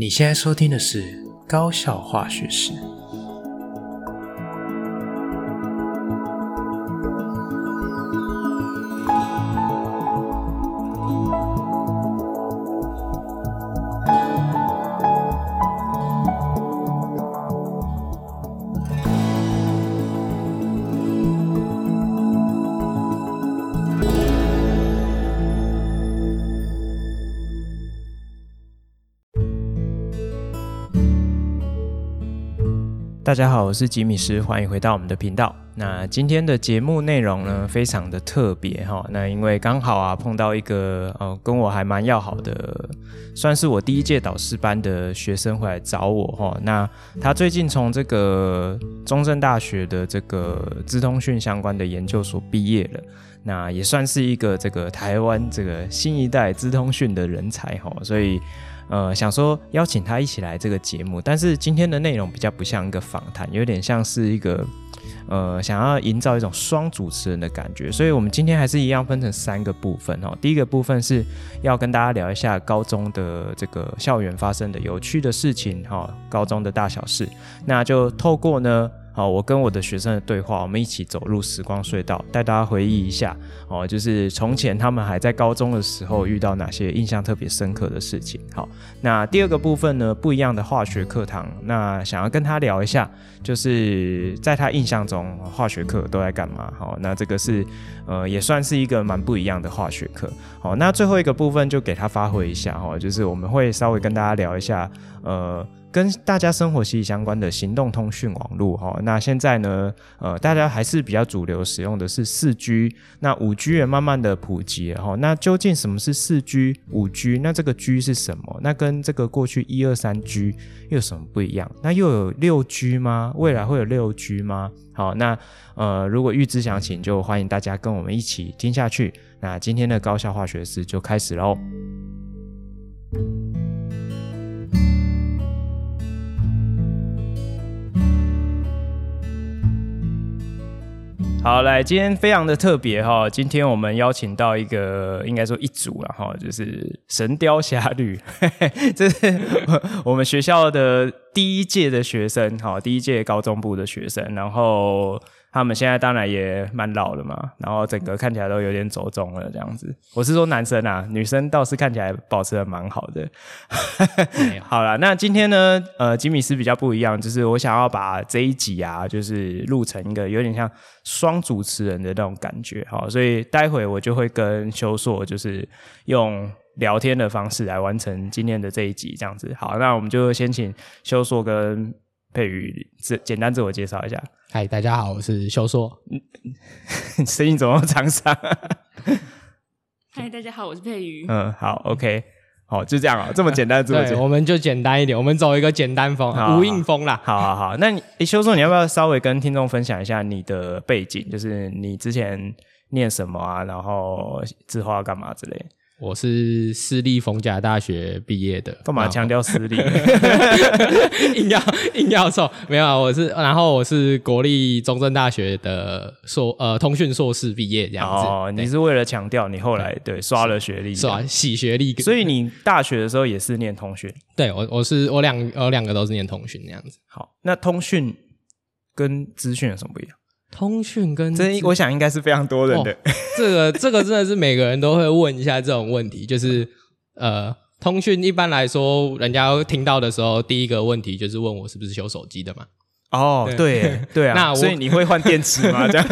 你现在收听的是《高效化学史》。大家好，我是吉米师，欢迎回到我们的频道。那今天的节目内容呢，非常的特别哈。那因为刚好啊，碰到一个呃跟我还蛮要好的，算是我第一届导师班的学生回来找我哈。那他最近从这个中正大学的这个资通讯相关的研究所毕业了，那也算是一个这个台湾这个新一代资通讯的人才哈，所以。呃，想说邀请他一起来这个节目，但是今天的内容比较不像一个访谈，有点像是一个呃，想要营造一种双主持人的感觉，所以我们今天还是一样分成三个部分哦。第一个部分是要跟大家聊一下高中的这个校园发生的有趣的事情哈，高中的大小事，那就透过呢。好，我跟我的学生的对话，我们一起走入时光隧道，带大家回忆一下哦，就是从前他们还在高中的时候遇到哪些印象特别深刻的事情。好，那第二个部分呢，不一样的化学课堂，那想要跟他聊一下，就是在他印象中化学课都在干嘛？好，那这个是呃也算是一个蛮不一样的化学课。好，那最后一个部分就给他发挥一下哈，就是我们会稍微跟大家聊一下呃。跟大家生活息息相关的行动通讯网络哈，那现在呢，呃，大家还是比较主流使用的是四 G，那五 G 也慢慢的普及哈。那究竟什么是四 G、五 G？那这个 G 是什么？那跟这个过去一二三 G 又有什么不一样？那又有六 G 吗？未来会有六 G 吗？好，那呃，如果预知详情，就欢迎大家跟我们一起听下去。那今天的高效化学师就开始喽。好，来，今天非常的特别哈，今天我们邀请到一个，应该说一组了哈，就是《神雕侠侣》，这是我们学校的第一届的学生哈，第一届高中部的学生，然后。他们现在当然也蛮老了嘛，然后整个看起来都有点走中了这样子。我是说男生啊，女生倒是看起来保持的蛮好的。好了，那今天呢，呃，吉米斯比较不一样，就是我想要把这一集啊，就是录成一个有点像双主持人的那种感觉，好，所以待会我就会跟修硕就是用聊天的方式来完成今天的这一集这样子。好，那我们就先请修硕跟佩瑜自简单自我介绍一下。嗨，大家好，我是修硕。声音怎么那么长沙？嗨，大家好，我是佩瑜。嗯，好，OK，好，就这样啊，这么简单自我介绍，我们就简单一点，我们走一个简单风，好无印风啦。好好好，那你修硕，你要不要稍微跟听众分享一下你的背景？就是你之前念什么啊？然后之后要干嘛之类的？我是私立逢甲大学毕业的，干嘛强调私立？硬要硬要说没有啊，我是然后我是国立中正大学的硕呃通讯硕士毕业这样子。哦，你是为了强调你后来对，对刷了学历，刷洗学历，所以你大学的时候也是念通讯？对，我我是我两我两个都是念通讯那样子。好，那通讯跟资讯有什么不一样？通讯跟这，我想应该是非常多人的。哦、这个 这个真的是每个人都会问一下这种问题，就是呃，通讯一般来说，人家听到的时候，第一个问题就是问我是不是修手机的嘛。哦，对对，啊，那所以你会换电池吗？这样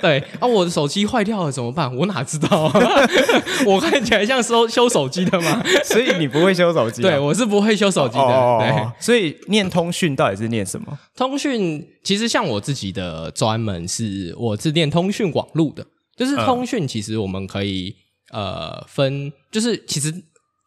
对啊，我的手机坏掉了怎么办？我哪知道啊？我看起来像修 修手机的吗？所以你不会修手机？对，我是不会修手机的。哦、对，所以念通讯到底是念什么？通讯其实像我自己的专门是，我是念通讯网路的。就是通讯，其实我们可以、嗯、呃分，就是其实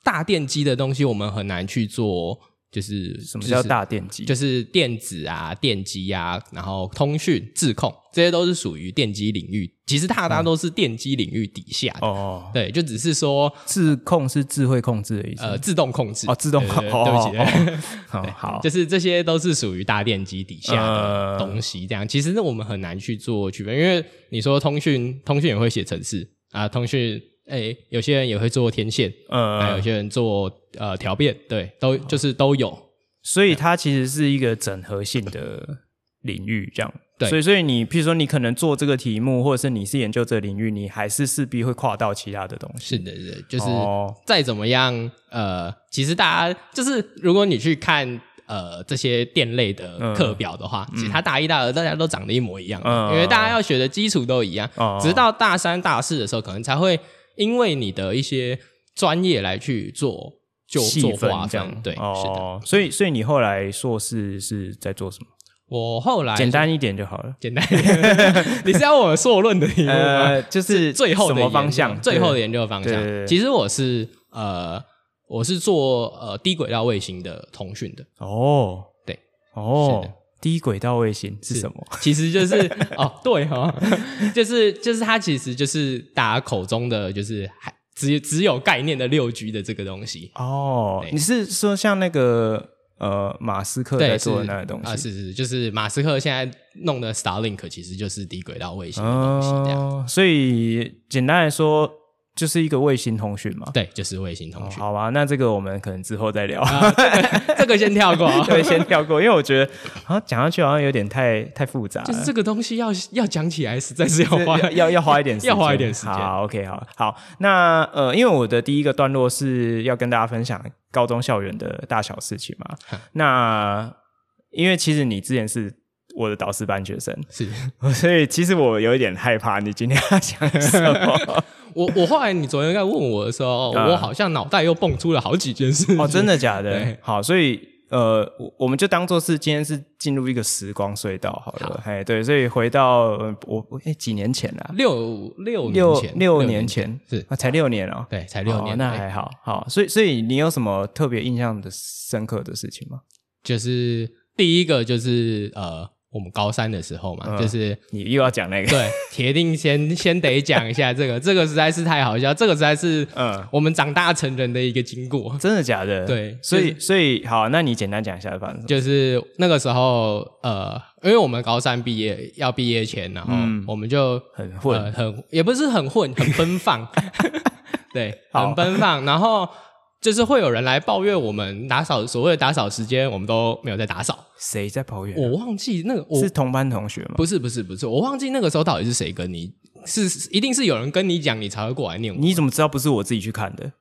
大电机的东西我们很难去做。就是什么叫大电机？就是电子啊、电机啊，然后通讯、智控，这些都是属于电机领域。其实大家都是电机领域底下的。哦、嗯，对，就只是说智控是智慧控制的意思，呃，自动控制哦，自动控制。对不起，好好，就是这些都是属于大电机底下的东西。这样，其实呢，我们很难去做区分，因为你说通讯，通讯也会写程式啊，通讯哎、欸，有些人也会做天线，嗯，还有些人做呃调变，对，都就是都有。所以它其实是一个整合性的领域，这样。对，所以所以你譬如说你可能做这个题目，或者是你是研究这个领域，你还是势必会跨到其他的东西。是的，是的，就是再怎么样，呃，其实大家就是如果你去看。呃，这些电类的课表的话，嗯、其实它大一、大二大家都长得一模一样，嗯、因为大家要学的基础都一样，嗯、直到大三、大四的时候，可能才会因为你的一些专业来去做就做划分。对，哦、是的。所以，所以你后来硕士是在做什么？我后来简单一点就好了，简单一点。你是要我硕论的题目吗？呃，就是最后的什么方向？最后的研究方向。其实我是呃。我是做呃低轨道卫星的通讯的哦，对，哦，低轨道卫星是什么？其实就是 哦，对哈，就是就是它其实就是大家口中的就是还只只有概念的六 G 的这个东西哦。你是说像那个呃马斯克在做的那个东西啊？是是，就是马斯克现在弄的 Starlink 其实就是低轨道卫星的东西这样。哦，所以简单来说。就是一个卫星通讯嘛，对，就是卫星通讯。好吧，那这个我们可能之后再聊，啊、这个先跳过，对，先跳过，因为我觉得啊，讲下去好像有点太太复杂。就是这个东西要要讲起来，实在是要花要要，花一点时间，要花一点时间。好，OK，好，好。那呃，因为我的第一个段落是要跟大家分享高中校园的大小事情嘛。那因为其实你之前是。我的导师班学生是，所以其实我有一点害怕你今天要讲什么。我我后来你昨天在问我的时候，嗯、我好像脑袋又蹦出了好几件事。哦，真的假的？对好，所以呃，我们就当做是今天是进入一个时光隧道好了。哎，对，所以回到我哎几年前了，六六六年前六年前是啊，才六年哦。对，才六年，哦，那还好。好，所以所以你有什么特别印象的深刻的事情吗？就是第一个就是呃。我们高三的时候嘛，嗯、就是你又要讲那个，对，铁定先先得讲一下这个，这个实在是太好笑，这个实在是嗯，我们长大成人的一个经过，真的假的？对，所以所以好，那你简单讲一下吧。就是那个时候，呃，因为我们高三毕业要毕业前，然后我们就很混，呃、很也不是很混，很奔放，对，很奔放，然后。就是会有人来抱怨我们打扫，所谓的打扫时间，我们都没有在打扫。谁在抱怨啊？我忘记那个是同班同学吗？不是不是不是，我忘记那个时候到底是谁跟你是一定是有人跟你讲，你才会过来念我。你怎么知道不是我自己去看的？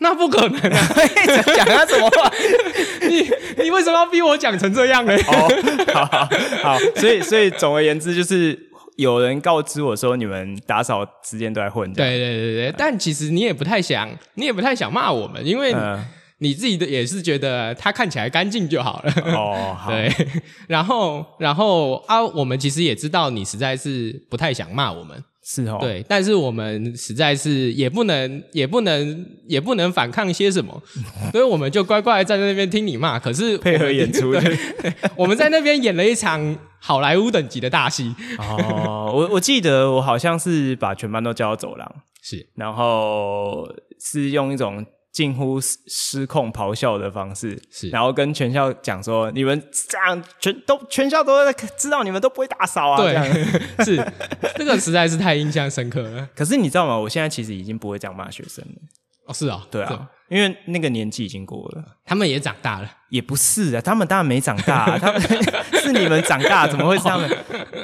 那不可能啊！讲他什么话？你你为什么要逼我讲成这样呢？哦，好好好，所以所以总而言之就是。有人告知我说，你们打扫时间都在混。对对对对，但其实你也不太想，你也不太想骂我们，因为你自己的也是觉得它看起来干净就好了。哦，好。对，然后然后啊，我们其实也知道你实在是不太想骂我们。是哦，对，但是我们实在是也不能，也不能，也不能反抗些什么，所以我们就乖乖站在那边听你骂。可是配合演出，对，我们在那边演了一场好莱坞等级的大戏。哦，我我记得我好像是把全班都叫到走廊，是，然后是用一种。近乎失控咆哮的方式，是，然后跟全校讲说：“你们这样全都全校都在知道你们都不会打扫啊。”对，是这个实在是太印象深刻了。可是你知道吗？我现在其实已经不会这样骂学生了。哦，是啊，对啊，因为那个年纪已经过了，他们也长大了。也不是啊，他们当然没长大，啊 他们是你们长大，怎么会是他们？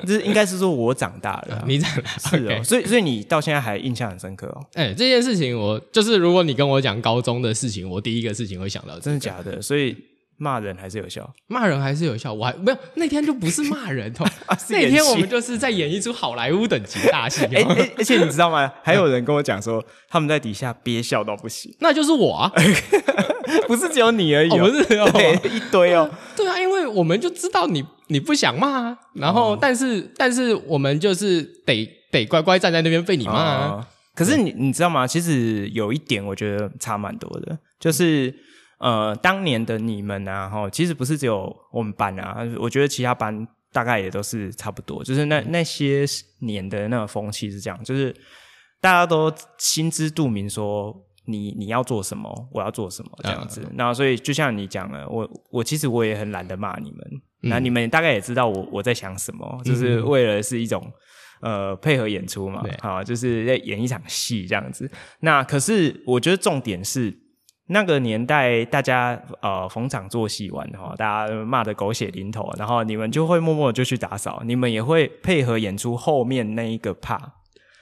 就是应该是说我长大了，你长大是哦，所以所以你到现在还印象很深刻哦。哎，这件事情我就是，如果你跟我讲高中的事情，我第一个事情会想到，真的假的？所以骂人还是有效，骂人还是有效。我还没有那天就不是骂人哦，那天我们就是在演一出好莱坞等级大戏。而且你知道吗？还有人跟我讲说，他们在底下憋笑到不行，那就是我啊。不是只有你而已，不是对一堆哦。对啊，因为我们就知道你你不想骂啊，然后但是但是我们就是得得乖乖站在那边被你骂啊。可是你你知道吗？其实有一点我觉得差蛮多的，就是呃，当年的你们啊，哈，其实不是只有我们班啊，我觉得其他班大概也都是差不多，就是那那些年的那个风气是这样，就是大家都心知肚明说。你你要做什么，我要做什么，这样子。嗯、然后，所以就像你讲了，我我其实我也很懒得骂你们。那、嗯、你们大概也知道我我在想什么，就是为了是一种呃配合演出嘛，好，就是在演一场戏这样子。那可是我觉得重点是。那个年代，大家呃逢场作戏玩哈，大家骂的狗血淋头，然后你们就会默默的就去打扫，你们也会配合演出后面那一个 part。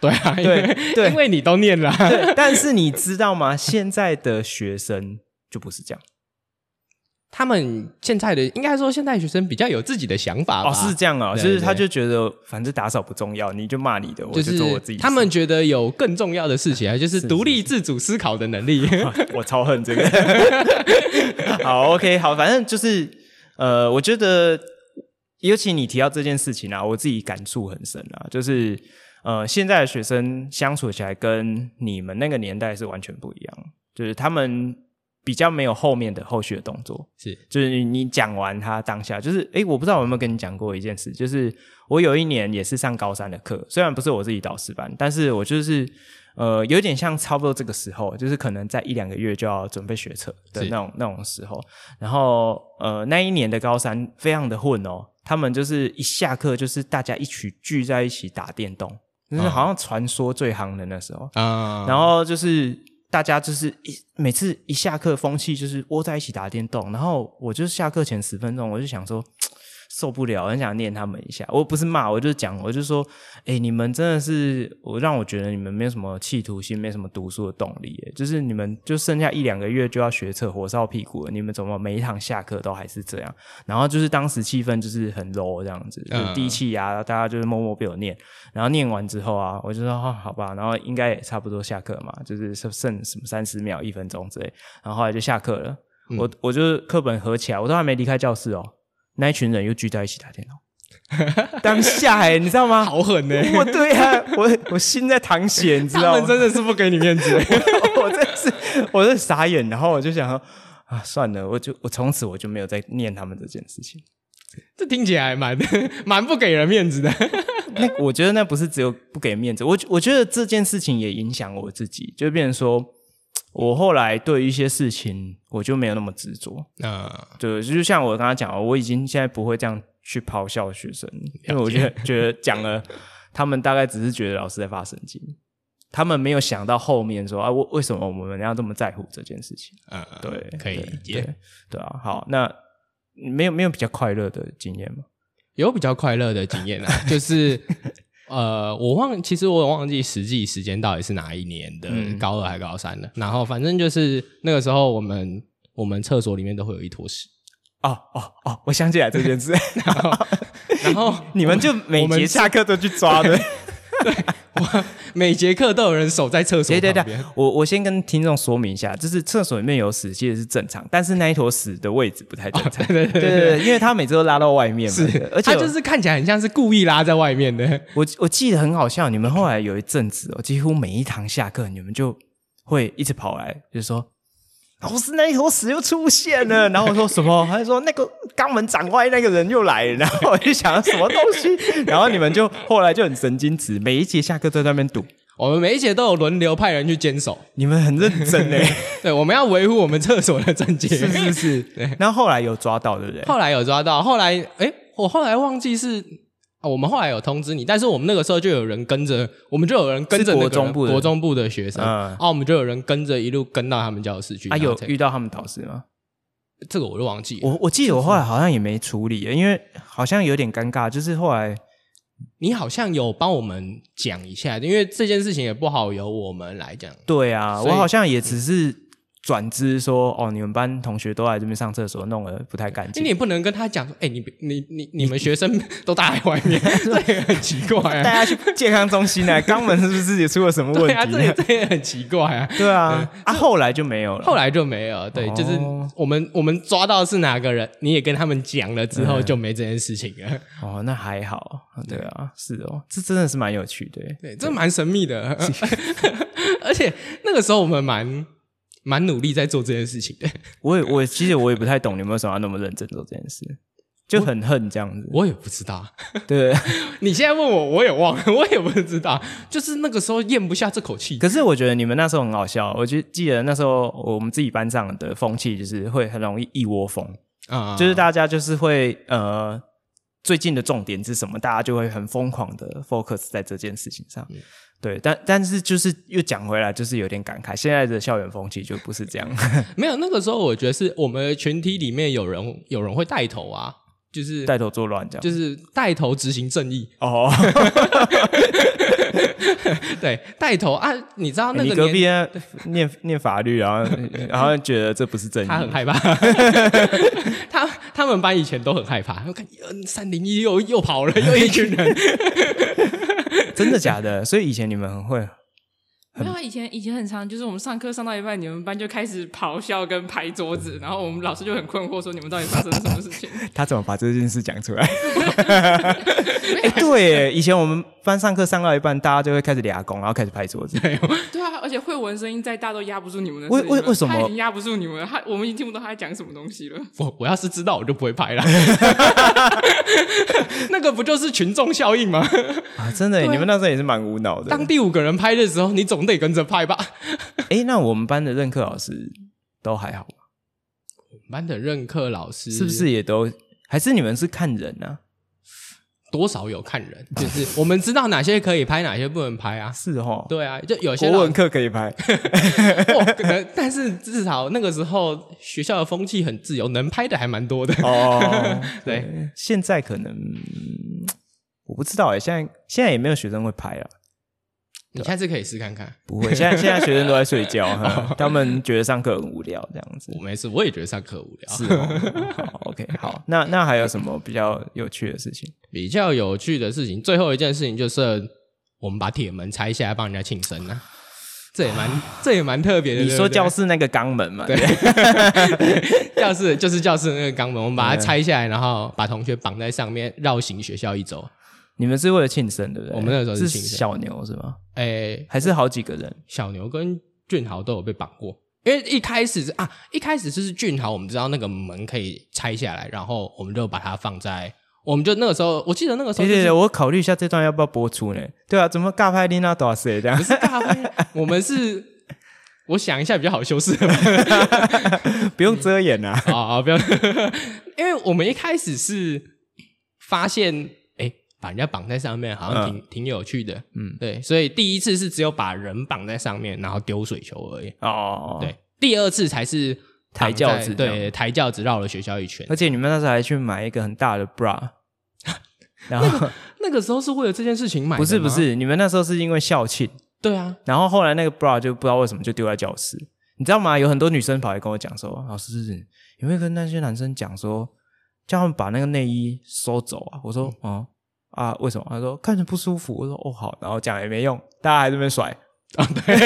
对啊，对对，因为你都念了。对，但是你知道吗？现在的学生就不是这样。他们现在的应该说，现在学生比较有自己的想法吧？哦，是这样啊，就是他就觉得反正打扫不重要，你就骂你的，我就做我自己。他们觉得有更重要的事情啊，就是独立自主思考的能力。我超恨这个。好，OK，好，反正就是呃，我觉得尤其你提到这件事情啊，我自己感触很深啊，就是呃，现在的学生相处起来跟你们那个年代是完全不一样，就是他们。比较没有后面的后续的动作，是。就是你讲完他当下，就是诶，我不知道我有没有跟你讲过一件事，就是我有一年也是上高三的课，虽然不是我自己导师班，但是我就是呃有点像差不多这个时候，就是可能在一两个月就要准备学测的那种那种时候，然后呃那一年的高三非常的混哦，他们就是一下课就是大家一起聚在一起打电动，就是好像传说最夯的那时候。啊，然后就是。大家就是一每次一下课，风气就是窝在一起打电动。然后我就是下课前十分钟，我就想说。受不了，很想念他们一下。我不是骂，我就讲，我就说，哎、欸，你们真的是我让我觉得你们没有什么企图心，没什么读书的动力。就是你们就剩下一两个月就要学测，火烧屁股了，你们怎么每一堂下课都还是这样？然后就是当时气氛就是很 low 这样子，就低气压，大家就是默默被我念。然后念完之后啊，我就说，哦，好吧，然后应该也差不多下课嘛，就是剩什么三十秒、一分钟之类。然后后来就下课了，嗯、我我就课本合起来，我都还没离开教室哦。那一群人又聚在一起打电脑，当下哎、欸，你知道吗？好狠呢、欸！我对呀、啊，我我心在淌血，你知道吗？他们真的是不给你面子，我，我真是，我是傻眼。然后我就想说，啊，算了，我就我从此我就没有再念他们这件事情。这听起来蛮 蛮不给人面子的。那我觉得那不是只有不给面子，我我觉得这件事情也影响我自己，就变成说。我后来对一些事情，我就没有那么执着。嗯，对，就像我刚刚讲，我已经现在不会这样去咆哮学生，因为我觉得觉得讲了，他们大概只是觉得老师在发神经，他们没有想到后面说啊，为为什么我们要这么在乎这件事情？嗯，对，可以理解。对，对啊，好，那没有没有比较快乐的经验吗？有比较快乐的经验啊，就是。呃，我忘，其实我也忘记实际时间到底是哪一年的，嗯、高二还是高三的。然后反正就是那个时候，我们我们厕所里面都会有一坨屎。哦哦哦，我想起来这件事。然后，然 后你们就每节下课都去抓的。对，我每节课都有人守在厕所。对对对，我我先跟听众说明一下，就是厕所里面有屎其实是正常，但是那一坨屎的位置不太正常。哦、对，对，对，对对对，因为他每次都拉到外面嘛，是，而且他就是看起来很像是故意拉在外面的。我我记得很好笑，你们后来有一阵子哦，几乎每一堂下课，你们就会一直跑来，就是说。老师，那一坨屎又出现了。然后我说什么？他就说那个肛门长歪那个人又来了。然后我就想什么东西？然后你们就后来就很神经质，每一节下课都在那边堵。我们每一节都有轮流派人去坚守。你们很认真嘞。对，我们要维护我们厕所的整洁。是是是。对。然后后来有抓到，对不对？后来有抓到。后来，哎，我后来忘记是。我们后来有通知你，但是我们那个时候就有人跟着，我们就有人跟着国中部的国中部的学生，啊，我们就有人跟着一路跟到他们教室去。啊，有遇到他们导师吗？这个我都忘记了。我我记得我后来好像也没处理，因为好像有点尴尬。就是后来你好像有帮我们讲一下，因为这件事情也不好由我们来讲。对啊，我好像也只是。转知说哦，你们班同学都来这边上厕所，弄得不太干净。你也不能跟他讲说，哎、欸，你你你你们学生都待在外面，这也很奇怪啊。带他去健康中心呢，肛门是不是也出了什么问题？对啊，这也这也很奇怪啊。对啊，啊，后来就没有了。后来就没有，对，哦、就是我们我们抓到是哪个人，你也跟他们讲了之后，就没这件事情了。哦，那还好。对啊，是哦，这真的是蛮有趣的。对，这蛮神秘的，而且那个时候我们蛮。蛮努力在做这件事情的，我也我其实我也不太懂你们为什么要那么认真做这件事，就很恨这样子。我，我也不知道，对，你现在问我，我也忘了，我也不知道，就是那个时候咽不下这口气。可是我觉得你们那时候很好笑，我就记得那时候我们自己班上的风气就是会很容易一窝蜂啊，就是大家就是会呃。最近的重点是什么，大家就会很疯狂的 focus 在这件事情上。嗯、对，但但是就是又讲回来，就是有点感慨，现在的校园风气就不是这样。没有那个时候，我觉得是我们群体里面有人有人会带头啊。就是带头作乱，这样就是带头执行正义哦。对，带头啊，你知道那个、欸、你隔壁念念法律，然后然后觉得这不是正义，他很害怕。他他们班以前都很害怕，我看三零一又又跑了，又一群人，真的假的？所以以前你们很会。没有啊，以前以前很长，就是我们上课上到一半，你们班就开始咆哮跟拍桌子，然后我们老师就很困惑，说你们到底发生了什么事情？他怎么把这件事讲出来？哎、欸，对，以前我们班上课上到一半，大家就会开始俩工，然后开始拍桌子。对啊，而且慧文声音再大都压不住你们的。为为为什么？他已经压不住你们了，他我们已经听不懂他在讲什么东西了。我我要是知道，我就不会拍了。那个不就是群众效应吗？啊，真的，你们那时候也是蛮无脑的。当第五个人拍的时候，你总得跟着拍吧？哎、欸，那我们班的任课老师都还好吗？我们班的任课老师是不是也都？还是你们是看人呢、啊？多少有看人，就是我们知道哪些可以拍，哪些不能拍啊？是哦，对啊，就有些国文课可以拍，可能，但是至少那个时候学校的风气很自由，能拍的还蛮多的哦。对，对，现在可能我不知道哎，现在现在也没有学生会拍啊。你下次可以试看看。不会，现在现在学生都在睡觉，他们觉得上课很无聊，这样子。我没事，我也觉得上课无聊。是哦，好，OK，好。那那还有什么比较有趣的事情？比较有趣的事情，最后一件事情就是我们把铁门拆下来帮人家庆生呢。这也蛮这也蛮特别的。你说教室那个肛门嘛？对，教室就是教室那个肛门，我们把它拆下来，然后把同学绑在上面，绕行学校一周。你们是为了庆生，对不对？我们那时候是庆生，是小牛是吗？哎、欸，还是好几个人？小牛跟俊豪都有被绑过。因为一开始是啊，一开始就是俊豪，我们知道那个门可以拆下来，然后我们就把它放在，我们就那个时候，我记得那个时候、就是，对对对，我考虑一下这段要不要播出呢？对啊，怎么尬拍丽娜多少岁这样？不是尬拍，我们是，我想一下比较好修饰，不用遮掩啊，啊 啊，不要，因为我们一开始是发现。把人家绑在上面，好像挺、嗯、挺有趣的，嗯，对，所以第一次是只有把人绑在上面，然后丢水球而已。哦，对，第二次才是抬轿子，对，抬轿子绕了学校一圈。而且你们那时候还去买一个很大的 bra，然后、那个、那个时候是为了这件事情买的？不是不是，你们那时候是因为校庆。对啊，然后后来那个 bra 就不知道为什么就丢在教室，你知道吗？有很多女生跑来跟我讲说：“老师，有没有跟那些男生讲说，叫他们把那个内衣收走啊？”我说：“哦、嗯。”啊，为什么？他说看着不舒服。我说哦好，然后讲也没用，大家还在那边甩啊。对，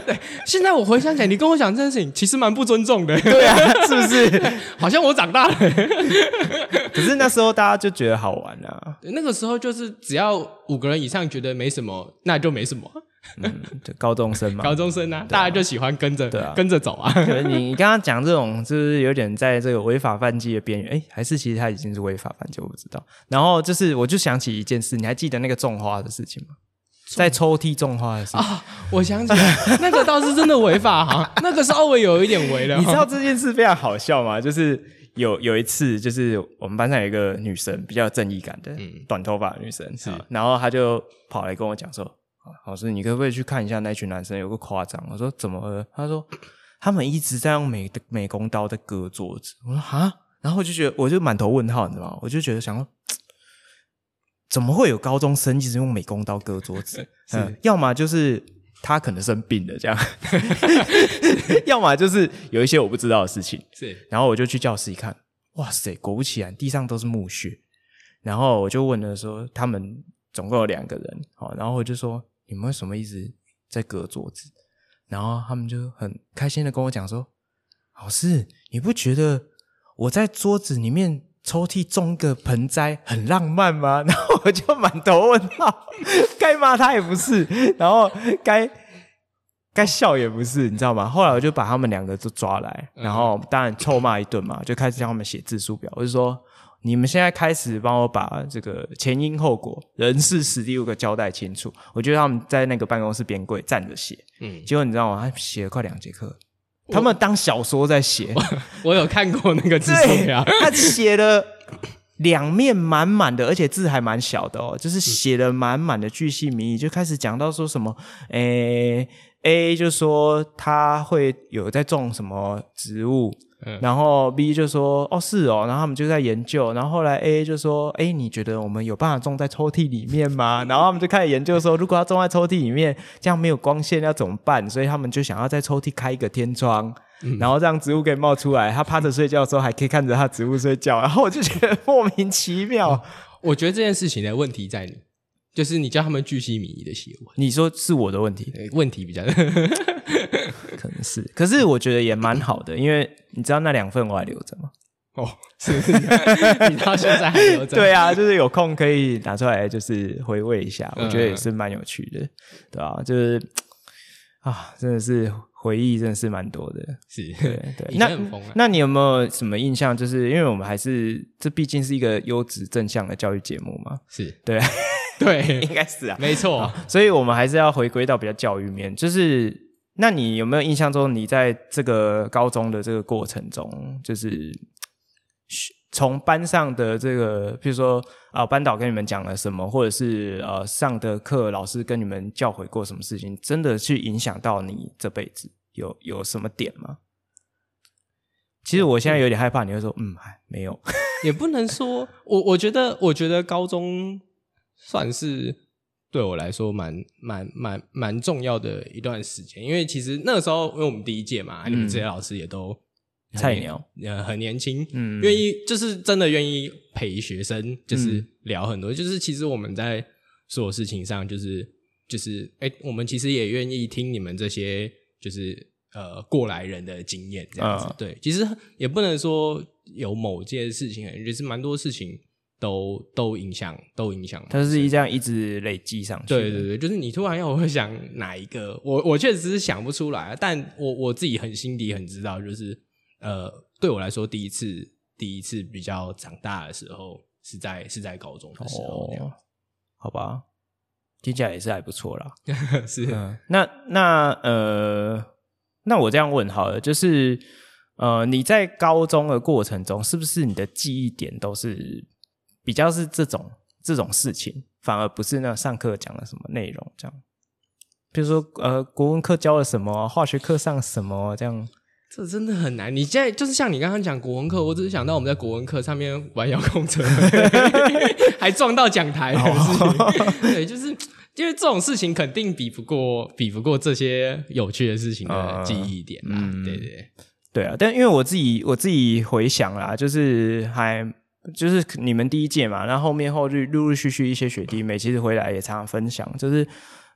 对，现在我回想起来，你跟我讲这件事情，其实蛮不尊重的。对啊，是不是？好像我长大了。可是那时候大家就觉得好玩啊。那个时候就是只要五个人以上觉得没什么，那就没什么。嗯，就高中生嘛，高中生啊，啊大家就喜欢跟着，对啊，跟着走啊。你你刚刚讲这种，就是有点在这个违法犯纪的边缘，哎，还是其实他已经是违法犯纪，我不知道。然后就是，我就想起一件事，你还记得那个种花的事情吗？在抽屉种花的事情啊，我想起来，那个倒是真的违法哈，那个稍微有一点违了。你知道这件事非常好笑吗？就是有有一次，就是我们班上有一个女生比较有正义感的，嗯，短头发的女生是，然后她就跑来跟我讲说。老师，你可不可以去看一下那群男生？有个夸张。我说怎么了？他说他们一直在用美的美工刀在割桌子。我说哈，然后我就觉得我就满头问号，你知道吗？我就觉得想说，怎么会有高中生一直用美工刀割桌子？嗯，要么就是他可能生病了这样，要么就是有一些我不知道的事情。是，然后我就去教室一看，哇塞，果不其然，地上都是墓穴。然后我就问了说，他们总共有两个人，好，然后我就说。你们为什么一直在隔桌子？然后他们就很开心的跟我讲说：“老师，你不觉得我在桌子里面抽屉种个盆栽很浪漫吗？” 然后我就满头问号，该骂他也不是，然后该该笑也不是，你知道吗？后来我就把他们两个都抓来，然后当然臭骂一顿嘛，就开始让他们写字数表，我就说。你们现在开始帮我把这个前因后果、人事时地物给交代清楚。我觉得他们在那个办公室边柜站着写，嗯，结果你知道吗？他写了快两节课，他们当小说在写。我有看过那个字 数表，他写了两面满满的，而且字还蛮小的哦，就是写了满满的巨细靡遗，就开始讲到说什么，诶，A 就说他会有在种什么植物。嗯、然后 B 就说：“哦，是哦。”然后他们就在研究。然后后来 A 就说：“哎，你觉得我们有办法种在抽屉里面吗？” 然后他们就开始研究说：“如果要种在抽屉里面，这样没有光线要怎么办？”所以他们就想要在抽屉开一个天窗，嗯、然后让植物可以冒出来。他趴着睡觉的时候，还可以看着他植物睡觉。然后我就觉得莫名其妙。哦、我觉得这件事情的问题在你，就是你叫他们巨细靡遗的写完。你说是我的问题？问题比较。可能是，可是我觉得也蛮好的，因为你知道那两份我还留着吗？哦，是，是，你到现在还留着？对啊，就是有空可以拿出来，就是回味一下，我觉得也是蛮有趣的，嗯、对吧、啊？就是啊，真的是回忆，真的是蛮多的。是，对对。那那你有没有什么印象？就是因为我们还是这毕竟是一个优质正向的教育节目嘛，是对对，应该是啊，没错。所以我们还是要回归到比较教育面，就是。那你有没有印象中，你在这个高中的这个过程中，就是从班上的这个，比如说啊，班导跟你们讲了什么，或者是呃上的课老师跟你们教诲过什么事情，真的去影响到你这辈子，有有什么点吗？其实我现在有点害怕，你会说嗯，还没有，也不能说，我我觉得我觉得高中算是。对我来说蛮，蛮蛮蛮蛮重要的一段时间，因为其实那个时候，因为我们第一届嘛，嗯、你们这些老师也都菜鸟，呃，很年轻，嗯，愿意就是真的愿意陪学生，就是聊很多，嗯、就是其实我们在所有事情上，就是就是，哎，我们其实也愿意听你们这些，就是呃过来人的经验这样子，哦、对，其实也不能说有某件事情，就是蛮多事情。都都影响，都影响。它是一这样一直累积上去。对对对，就是你突然要我会想哪一个，我我确实是想不出来，但我我自己很心底很知道，就是呃，对我来说，第一次第一次比较长大的时候，是在是在高中的时候。哦，好吧，听起来也是还不错啦。是，嗯，那那呃，那我这样问好了，就是呃，你在高中的过程中，是不是你的记忆点都是？比较是这种这种事情，反而不是那上课讲了什么内容这样。比如说，呃，国文课教了什么，化学课上什么这样。这真的很难。你现在就是像你刚刚讲国文课，我只是想到我们在国文课上面玩遥控车，还撞到讲台。对，就是因为这种事情肯定比不过比不过这些有趣的事情的记忆点嘛。嗯、对对对，对啊。但因为我自己我自己回想啦，就是还。就是你们第一届嘛，然后后面后续陆陆续续一些学弟妹其实回来也常常分享，就是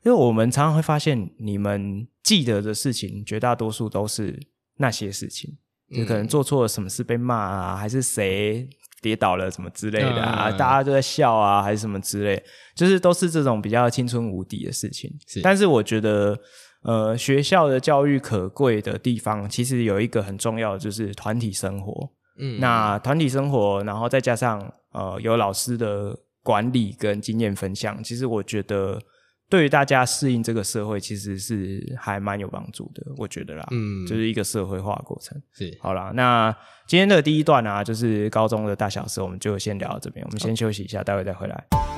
因为我们常常会发现你们记得的事情，绝大多数都是那些事情，就可能做错了什么事被骂啊，还是谁跌倒了什么之类的啊，大家都在笑啊，还是什么之类，就是都是这种比较青春无敌的事情。是，但是我觉得，呃，学校的教育可贵的地方，其实有一个很重要的，就是团体生活。嗯，那团体生活，然后再加上呃有老师的管理跟经验分享，其实我觉得对于大家适应这个社会，其实是还蛮有帮助的，我觉得啦，嗯，就是一个社会化过程。是，好啦，那今天的第一段啊，就是高中的大小事，我们就先聊到这边，我们先休息一下，待会再回来。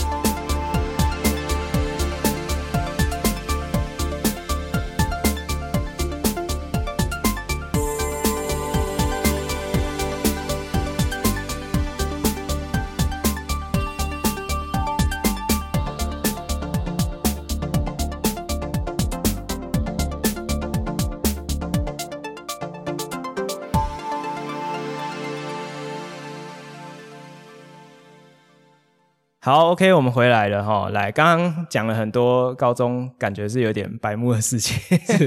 好，OK，我们回来了哈。来，刚刚讲了很多高中感觉是有点白目的事情，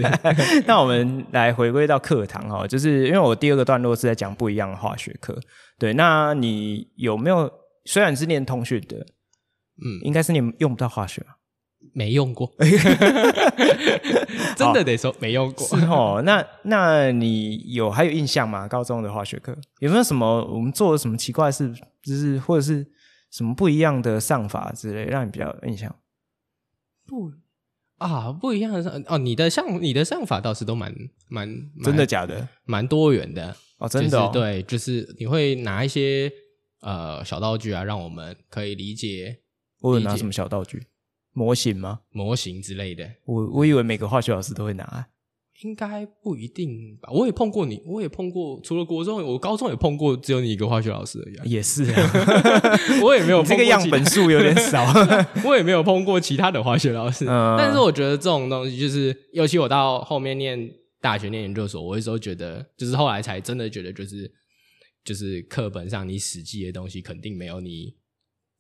那我们来回归到课堂哈，就是因为我第二个段落是在讲不一样的化学课。对，那你有没有虽然是念通讯的，嗯，应该是你用不到化学，没用过，真的得说没用过。是哦，那那你有还有印象吗？高中的化学课有没有什么我们做了什么奇怪的事，就是或者是？什么不一样的上法之类，让你比较有印象？不啊，不一样的上哦，你的上你的上法倒是都蛮蛮真的假的，蛮多元的哦，真的、哦就是、对，就是你会拿一些呃小道具啊，让我们可以理解。我有拿什么小道具？模型吗？模型之类的。我我以为每个化学老师都会拿。应该不一定吧？我也碰过你，我也碰过，除了国中，我高中也碰过，只有你一个化学老师而已啊。也是啊，我也没有碰过。这个样本数有点少，我也没有碰过其他的化学老师。嗯，但是我觉得这种东西，就是尤其我到后面念大学、念研究所，我有时候觉得，就是后来才真的觉得，就是就是课本上你死记的东西，肯定没有你。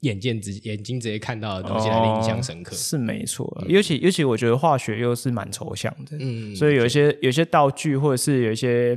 眼见直眼睛直接看到的东西来印象深刻，哦、是没错、嗯。尤其尤其我觉得化学又是蛮抽象的，嗯，所以有一些有一些道具或者是有一些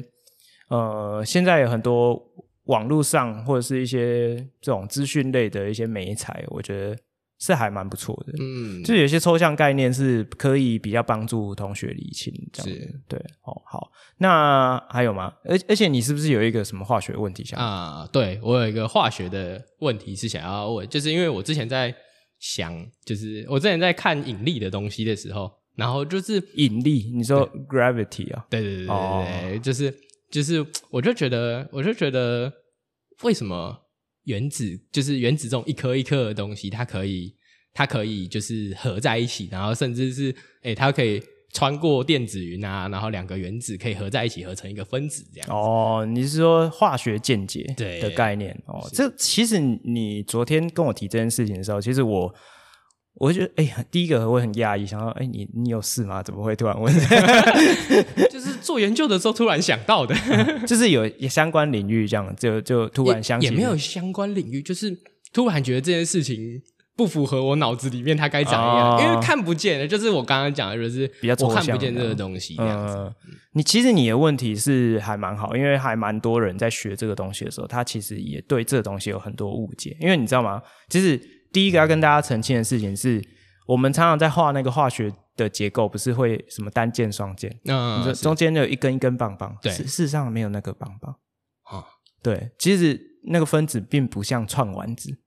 呃，现在有很多网络上或者是一些这种资讯类的一些媒材，我觉得。是还蛮不错的，嗯，就是有些抽象概念是可以比较帮助同学理清，这样子，对，哦，好，那还有吗？而而且你是不是有一个什么化学问题想啊？对，我有一个化学的问题是想要问，就是因为我之前在想，就是我之前在看引力的东西的时候，然后就是引力，你说 gravity 啊？对对对对对，哦，就是就是，我就觉得，我就觉得为什么？原子就是原子这种一颗一颗的东西，它可以，它可以就是合在一起，然后甚至是，诶、欸，它可以穿过电子云啊，然后两个原子可以合在一起，合成一个分子这样。哦，你是说化学键结对的概念？哦，这其实你昨天跟我提这件事情的时候，其实我。我就觉得，哎呀，第一个我会很讶异，想说，哎，你你有事吗？怎么会突然问？就是做研究的时候突然想到的，就是有相关领域这样，就就突然想起，也没有相关领域，就是突然觉得这件事情不符合我脑子里面它该长样，哦，因为看不见的，就是我刚刚讲的，就是比较我看不见这个东西这样子。嗯，你其实你的问题是还蛮好，因为还蛮多人在学这个东西的时候，他其实也对这个东西有很多误解，因为你知道吗？其实。第一个要跟大家澄清的事情是，我们常常在画那个化学的结构，不是会什么单键、双键？嗯，你说中间有一根一根棒棒，对，事实上没有那个棒棒。啊，对，其实那个分子并不像串丸子，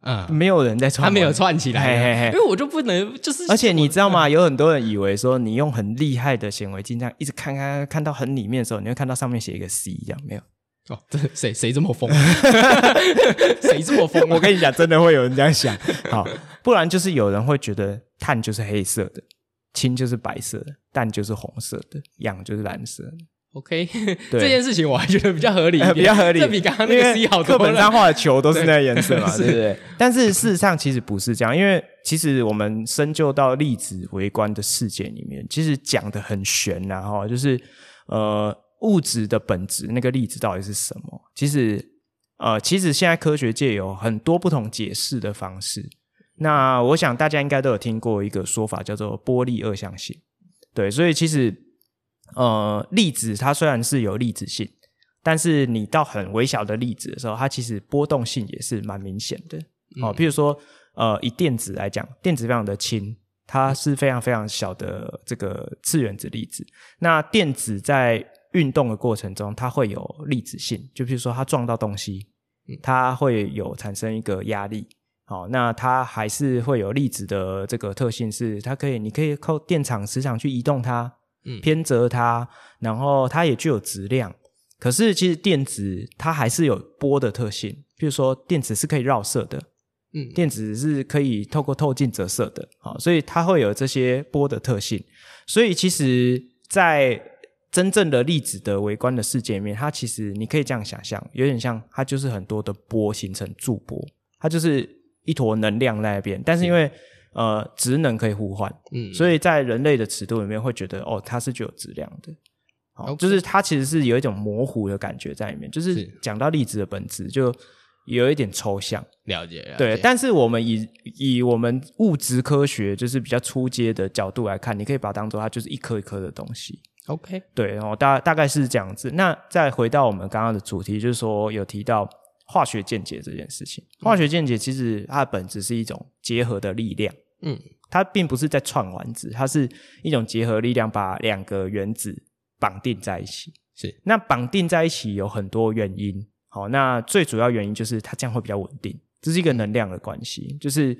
嗯，没有人在串，它没有串起来，嘿嘿嘿，因为我就不能就是。而且你知道吗？有很多人以为说，你用很厉害的显微镜这样一直看看看到很里面的时候，你会看到上面写一个 C 一样，没有。哦，这谁谁这么疯？谁这么疯？我跟你讲，真的会有人这样想。好，不然就是有人会觉得碳就是黑色的，氢就是白色的，氮就是红色的，氧就是蓝色的。OK，对这件事情我还觉得比较合理一点，比较合理。这比刚刚那个 C 好多了。课本上画的球都是那个颜色嘛，对不对？但是事实上其实不是这样，因为其实我们深究到粒子微观的世界里面，其实讲的很玄呐，哈，就是呃。物质的本质，那个粒子到底是什么？其实，呃，其实现在科学界有很多不同解释的方式。那我想大家应该都有听过一个说法，叫做波粒二象性。对，所以其实，呃，粒子它虽然是有粒子性，但是你到很微小的粒子的时候，它其实波动性也是蛮明显的。哦，譬如说，呃，以电子来讲，电子非常的轻，它是非常非常小的这个次原子粒子。那电子在运动的过程中，它会有粒子性，就比如说它撞到东西，它会有产生一个压力。好，那它还是会有粒子的这个特性，是它可以，你可以靠电场、磁场去移动它，偏折它，然后它也具有质量。可是其实电子它还是有波的特性，比如说电子是可以绕射的，嗯，电子是可以透过透镜折射的，好，所以它会有这些波的特性。所以其实，在真正的粒子的微观的世界里面，它其实你可以这样想象，有点像它就是很多的波形成驻波，它就是一坨能量在那边。但是因为呃职能可以互换，嗯，所以在人类的尺度里面会觉得哦，它是具有质量的，好.就是它其实是有一种模糊的感觉在里面。就是讲到粒子的本质，就有一点抽象。了解，了解。对，但是我们以以我们物质科学就是比较初阶的角度来看，你可以把它当做它就是一颗一颗的东西。OK，对，然后大大概是这样子。那再回到我们刚刚的主题，就是说有提到化学键结这件事情。化学键结其实它的本质是一种结合的力量，嗯，它并不是在串丸子，它是一种结合力量，把两个原子绑定在一起。是，那绑定在一起有很多原因。好，那最主要原因就是它这样会比较稳定，这是一个能量的关系。就是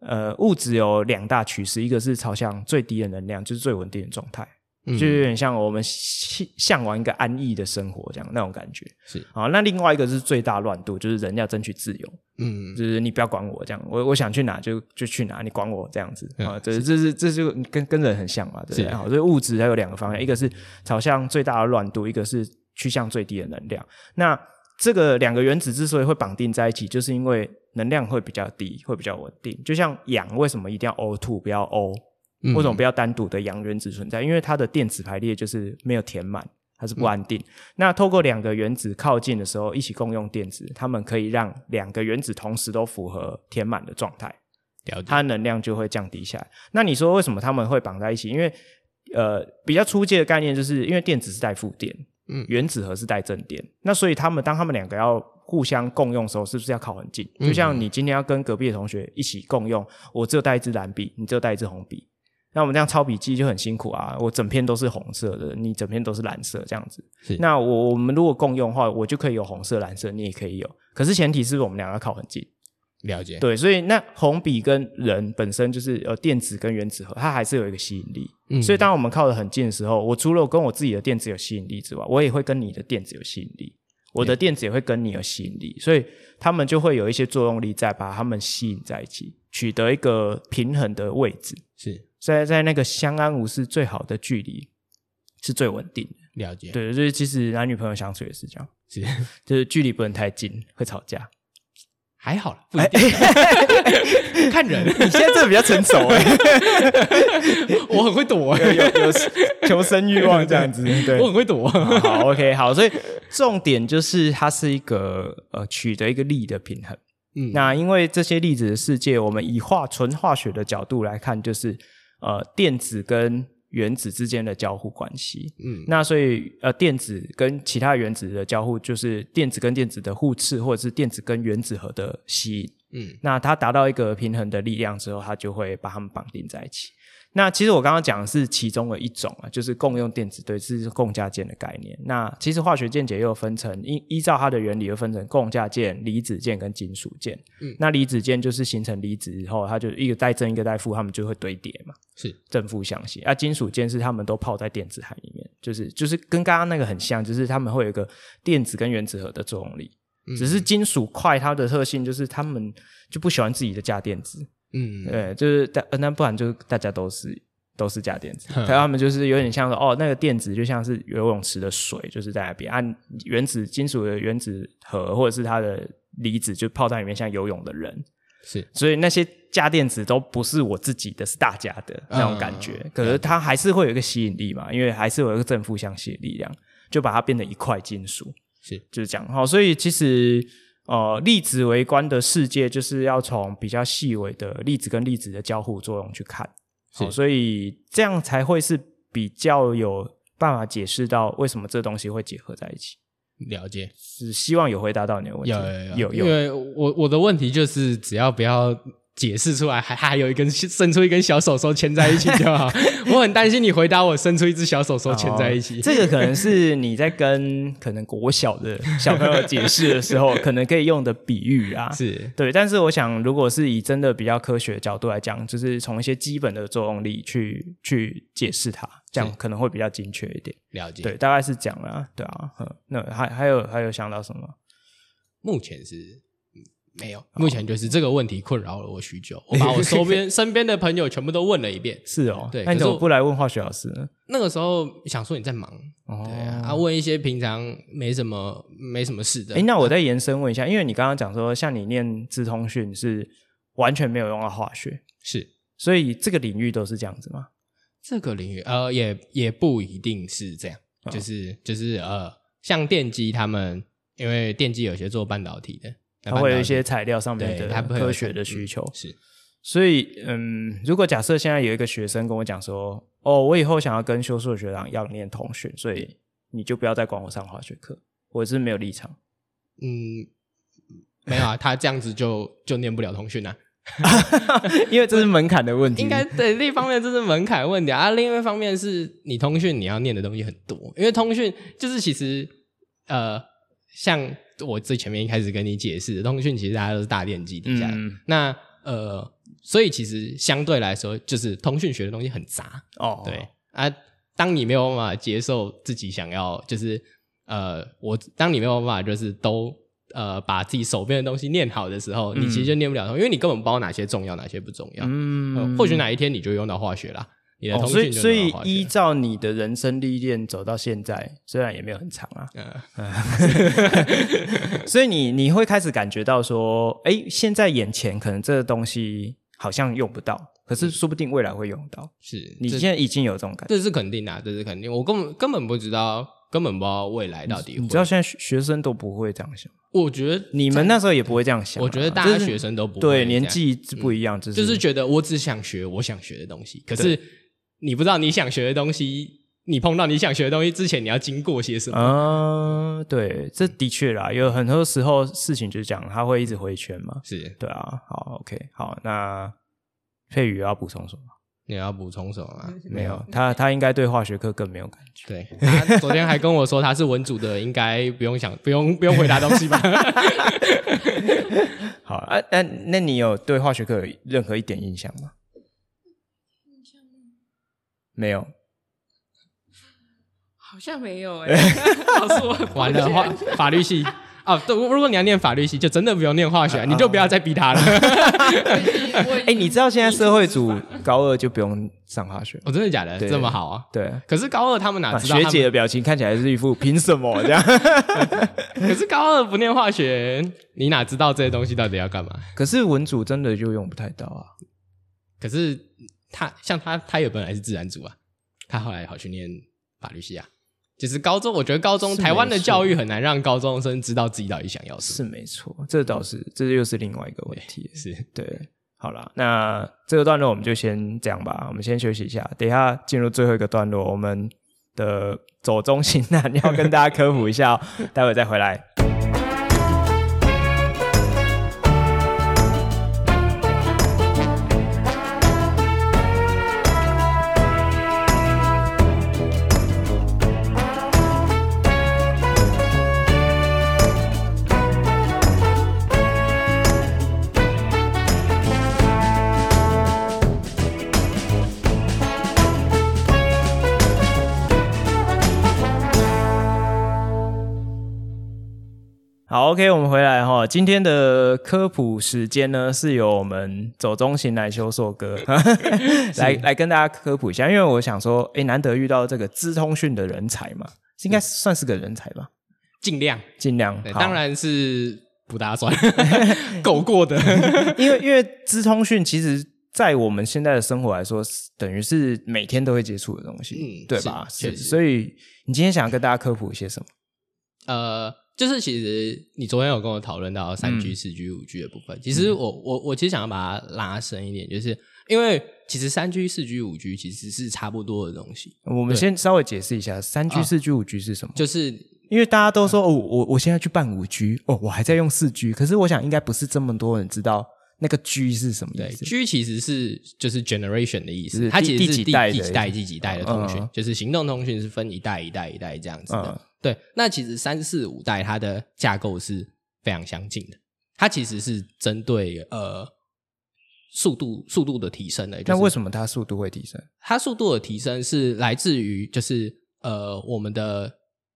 呃，物质有两大趋势，一个是朝向最低的能量，就是最稳定的状态。嗯、就有点像我们向往一个安逸的生活这样那种感觉。是啊，那另外一个是最大乱度，就是人要争取自由。嗯，就是你不要管我这样，我我想去哪就就去哪，你管我这样子啊？这这是这就跟跟人很像嘛，对不对？好，所以物质它有两个方向，一个是朝向最大的乱度，一个是趋向最低的能量。那这个两个原子之所以会绑定在一起，就是因为能量会比较低，会比较稳定。就像氧为什么一定要 o to 不要 O？为什么不要单独的氧原子存在？因为它的电子排列就是没有填满，它是不安定。嗯、那透过两个原子靠近的时候，一起共用电子，它们可以让两个原子同时都符合填满的状态，它的能量就会降低下来。那你说为什么它们会绑在一起？因为呃，比较初阶的概念就是因为电子是带负电，嗯，原子核是带正电。那所以他们当他们两个要互相共用的时候，是不是要靠很近？就像你今天要跟隔壁的同学一起共用，我只有带一支蓝笔，你只有带一支红笔。那我们这样抄笔记就很辛苦啊！我整篇都是红色的，你整篇都是蓝色，这样子。是。那我我们如果共用的话，我就可以有红色、蓝色，你也可以有。可是前提是我们两个靠很近。了解。对，所以那红笔跟人本身就是呃电子跟原子核，它还是有一个吸引力。嗯。所以当我们靠得很近的时候，我除了跟我自己的电子有吸引力之外，我也会跟你的电子有吸引力。我的电子也会跟你有吸引力，所以他们就会有一些作用力在把他们吸引在一起，取得一个平衡的位置。是。在在那个相安无事最好的距离是最稳定的，了解。对，就是其实男女朋友相处也是这样，是就是距离不能太近，会吵架。还好了，不一定。看人，你现在比较成熟哎，我很会躲，有有求生欲望这样子，对，我很会躲。好，OK，好，所以重点就是它是一个呃取得一个力的平衡。嗯，那因为这些粒子的世界，我们以化纯化学的角度来看，就是。呃，电子跟原子之间的交互关系，嗯，那所以呃，电子跟其他原子的交互，就是电子跟电子的互斥，或者是电子跟原子核的吸引，嗯，那它达到一个平衡的力量之后，它就会把它们绑定在一起。那其实我刚刚讲的是其中的一种啊，就是共用电子，对，是共价键的概念。那其实化学键解又分成依依照它的原理，又分成共价键、离子键跟金属键。嗯，那离子键就是形成离子以后，它就一个带正一个带负，它们就会堆叠嘛，是正负相吸。啊，金属键是它们都泡在电子海里面，就是就是跟刚刚那个很像，就是它们会有一个电子跟原子核的作用力。嗯，只是金属块它的特性就是它们就不喜欢自己的价电子。嗯，对，就是大，那不然就大家都是都是价电子，可他们就是有点像说，哦，那个电子就像是游泳池的水，就是在那边，按、啊、原子金属的原子核或者是它的离子就泡在里面，像游泳的人，是，所以那些价电子都不是我自己的，是大家的那种感觉，嗯、可是它还是会有一个吸引力嘛，因为还是有一个正负相吸引力量，就把它变成一块金属，是，就是这样，好，所以其实。呃，粒子微观的世界就是要从比较细微的粒子跟粒子的交互作用去看，好，所以这样才会是比较有办法解释到为什么这东西会结合在一起。了解，是希望有回答到你的问题。有有有，有，因为我我的问题就是只要不要。解释出来，还还有一根伸出一根小手手牵在一起就好。我很担心你回答我伸出一只小手手牵在一起。哦，这个可能是你在跟可能国小的小朋友解释的时候，可能可以用的比喻啊。是对，但是我想，如果是以真的比较科学的角度来讲，就是从一些基本的作用力去去解释它，这样可能会比较精确一点。了解，对，大概是这样啦。对啊，那还还有还有想到什么？目前是。没有，目前就是这个问题困扰了我许久。我把我周边身边的朋友全部都问了一遍。是哦，对。那你怎么不来问化学老师呢？那个时候想说你在忙，哦、对啊，啊，问一些平常没什么没什么事的。哎，那我再延伸问一下，因为你刚刚讲说，像你念资通讯是完全没有用到化学，是，所以这个领域都是这样子吗？这个领域呃，也也不一定是这样，哦、就是就是呃，像电机他们，因为电机有些做半导体的。它会有一些材料上面的科学的需求，嗯、是，所以嗯，如果假设现在有一个学生跟我讲说，哦，我以后想要跟修硕学长一样念通讯，所以你就不要再管我上化学课，我是没有立场。嗯，没有啊，他这样子就就念不了通讯啊，因为这是门槛的问题。应该对，另一方面这是门槛问题啊，另外一方面是你通讯你要念的东西很多，因为通讯就是其实呃像。我最前面一开始跟你解释通讯，其实大家都是大电机底下的。嗯、那呃，所以其实相对来说，就是通讯学的东西很杂。哦，对啊，当你没有办法接受自己想要，就是呃，我当你没有办法，就是都呃把自己手边的东西念好的时候，嗯、你其实就念不了通，因为你根本不知道哪些重要，哪些不重要。嗯、呃，或许哪一天你就用到化学啦。你的通讯、哦、所以，所以依照你的人生历练走到现在，虽然也没有很长啊，嗯，所以你你会开始感觉到说，哎、欸，现在眼前可能这个东西好像用不到。可是说不定未来会用到，是你现在已经有这种感觉，这是肯定的，这是肯定。我根本根本不知道，根本不知道未来到底会。你知道现在学生都不会这样想。我觉得你们那时候也不会这样想。我觉得大家学生都不会。对，年纪不一样，就是就是觉得我只想学我想学的东西。可是你不知道你想学的东西，你碰到你想学的东西之前，你要经过些什么？嗯，对，这的确啦，有很多时候事情就是这样，它会一直回圈嘛。是对啊。好，OK，好，那佩宇要补充什么？你要补充什么吗？没有，他他应该对化学课更没有感觉。对，他昨天还跟我说他是文组的，应该不用想，不用不用回答东西吧？好啊，那那你有对化学课有任何一点印象吗？没有，好像没有哎、欸。老师，我完了，法法律系。哦，对，如果你要念法律系，就真的不用念化学，啊，你就不要再逼他了。哎、欸，你知道现在社会组高二就不用上化学？哦，真的假的？这么好啊？对。可是高二他们哪知道？学姐的表情看起来是一副凭什么这样？可是高二不念化学，你哪知道这些东西到底要干嘛？可是文组真的就用不太到啊。可是他像他，他也本来是自然组啊，他后来跑去念法律系啊。其实高中，我觉得高中台湾的教育很难让高中生知道自己到底想要什么。是没错，这倒是，这又是另外一个问题。是对，好了，那这个段落我们就先这样吧，我们先休息一下，等一下进入最后一个段落，我们的走钟型男 要跟大家科普一下哦，待会再回来。好，OK，我们回来哈。今天的科普时间呢，是由我们走中型 来修硕哥来来跟大家科普一下。因为我想说，哎、欸，难得遇到这个资通讯的人才嘛，应该算是个人才吧？尽量，尽量。当然是不打算 狗过的，因为因为资通讯其实，在我们现在的生活来说，等于是每天都会接触的东西，嗯，对吧？所以你今天想要跟大家科普一些什么？呃。就是其实你昨天有跟我讨论到三 G、四 G、五 G 的部分，其实我我我其实想要把它拉深一点，就是因为其实三 G、四 G、五 G 其实是差不多的东西。我们先稍微解释一下三 G、四 G、五 G 是什么？就是因为大家都说哦，我我现在去办五 G，哦，我还在用四 G，可是我想应该不是这么多人知道那个 G 是什么意思。G 其实是就是 generation 的意思，它其实是第几代、第几代、第几代的通讯，就是行动通讯是分一代、一代、一代这样子的。对，那其实三四五代它的架构是非常相近的，它其实是针对呃速度速度的提升的。那为什么它速度会提升？它速度的提升是来自于就是呃我们的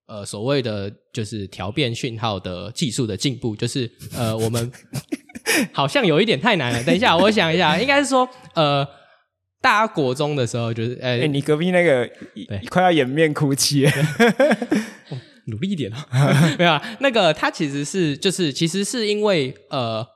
呃所谓的就是调变讯号的技术的进步，就是呃我们 好像有一点太难了。等一下，我想一下，应该是说呃。大家国中的时候，就是哎、欸欸，你隔壁那个快要掩面哭泣，哦，努力一点哦！没有啊，那个他其实是就是其实是因为呃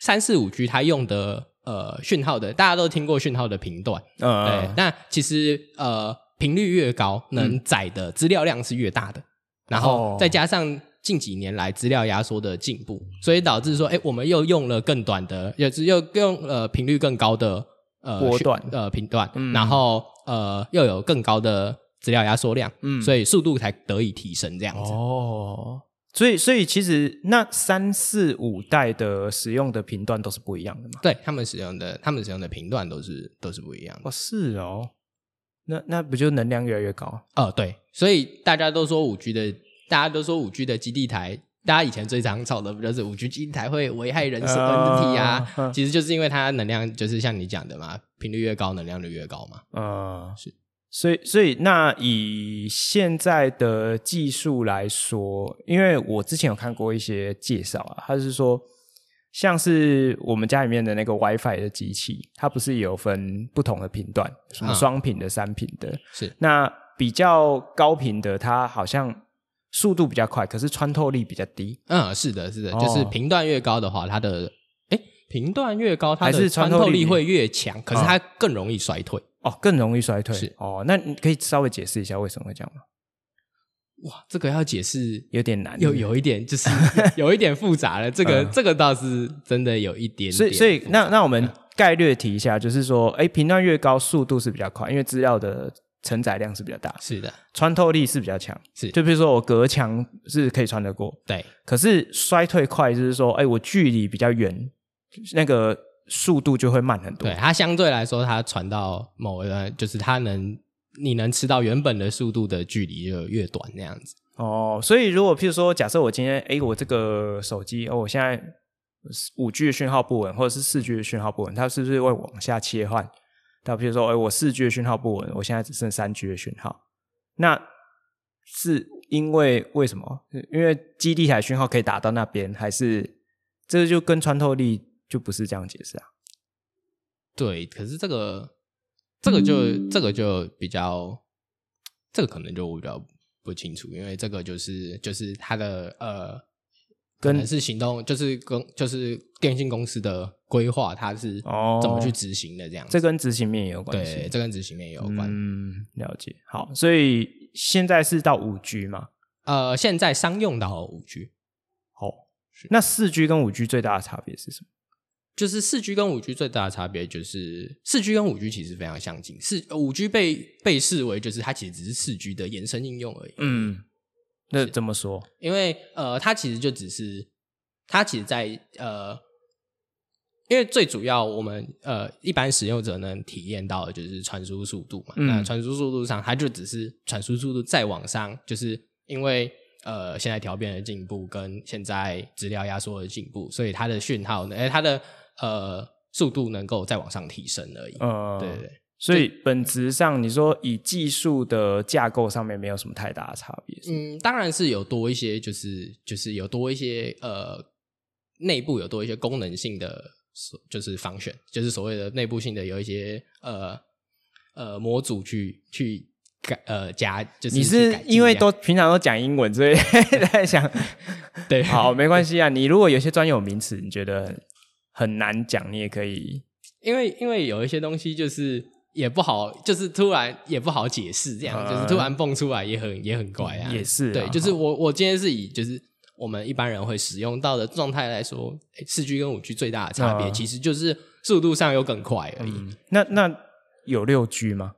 三四五 G 他用的呃讯号的，大家都听过讯号的频段，嗯，对，那其实呃频率越高，能载的资料量是越大的，嗯、然后再加上近几年来资料压缩的进步，所以导致说，哎、欸，我们又用了更短的，又又用呃频率更高的。呃，波段呃频段，嗯、然后呃又有更高的资料压缩量，嗯，所以速度才得以提升这样子。哦，所以所以其实那三四五代的使用的频段都是不一样的嘛？对，他们使用的他们使用的频段都是都是不一样的。哦，是哦，那那不就能量越来越高？哦，对，所以大家都说五 G 的，大家都说五 G 的基地台。大家以前最常吵的不就是五 G 基地台会危害人身问题啊？呃、其实就是因为它能量就是像你讲的嘛，频率越高，能量就越高嘛。嗯、呃，是，所以，所以那以现在的技术来说，因为我之前有看过一些介绍啊，他是说，像是我们家里面的那个 WiFi 的机器，它不是有分不同的频段，什么双频的、三频的，是。那比较高频的，它好像速度比较快，可是穿透力比较低。嗯，是的，是的，哦、就是频段越高的话，它的哎频段越高，它的穿透力会越强，可是它更容易衰退。哦，更容易衰退。是哦，那你可以稍微解释一下为什么会这样吗？哇，这个要解释有点难，有有一点就是 有一点复杂了。这个、嗯、这个倒是真的有一点点。所以所以那那我们概略提一下，就是说，哎，频段越高，速度是比较快，因为资料的承载量是比较大。是的，穿透力是比较强。是，就比如说我隔墙是可以穿得过。对。可是衰退快，就是说，哎，我距离比较远，那个。速度就会慢很多。对，它相对来说，它传到某个，就是它能你能吃到原本的速度的距离就越短那样子。哦，所以如果譬如说，假设我今天，哎，我这个手机，哦，我现在五 G 的讯号不稳，或者是四 G 的讯号不稳，它是不是会往下切换？到譬如说，哎，我四 G 的讯号不稳，我现在只剩三 G 的讯号，那是因为为什么？因为基地台讯号可以打到那边，还是这个就跟穿透力？就不是这样解释啊，对，可是这个这个就、嗯、这个就比较，这个可能就我比较不清楚，因为这个就是就是它的呃，可能是行动，就是跟就是电信公司的规划，它是怎么去执行的这样这跟执行面也有关系，对，这跟执行面也有关，嗯，了解。好，所以现在是到五 G 吗？呃，现在商用到五 G，好、哦，那四 G 跟五 G 最大的差别是什么？就是四 G 跟五 G 最大的差别就是四 G 跟五 G 其实非常相近，四五 G 被被视为就是它其实只是四 G 的延伸应用而已。嗯，那怎么说？因为呃，它其实就只是它其实在呃，因为最主要我们呃一般使用者能体验到的就是传输速度嘛。嗯、那传输速度上，它就只是传输速度再往上，就是因为呃现在调变的进步跟现在资料压缩的进步，所以它的讯号呢，哎，它的呃，速度能够再往上提升而已。嗯，对对。所以本质上，你说以技术的架构上面没有什么太大的差别。嗯，当然是有多一些，就是就是有多一些呃，内部有多一些功能性的，就是 function，就是所谓的内部性的有一些呃呃模组去去改呃加。就是你是因为都平常都讲英文，所以 在想。对，好，没关系啊。你如果有些专有名词，你觉得？很难讲，你也可以，因为因为有一些东西就是也不好，就是突然也不好解释，这样、嗯、就是突然蹦出来也很也很怪啊。也是、啊，对，就是我我今天是以就是我们一般人会使用到的状态来说，四 G 跟五 G 最大的差别其实就是速度上有更快而已。嗯、那那有六 G 吗？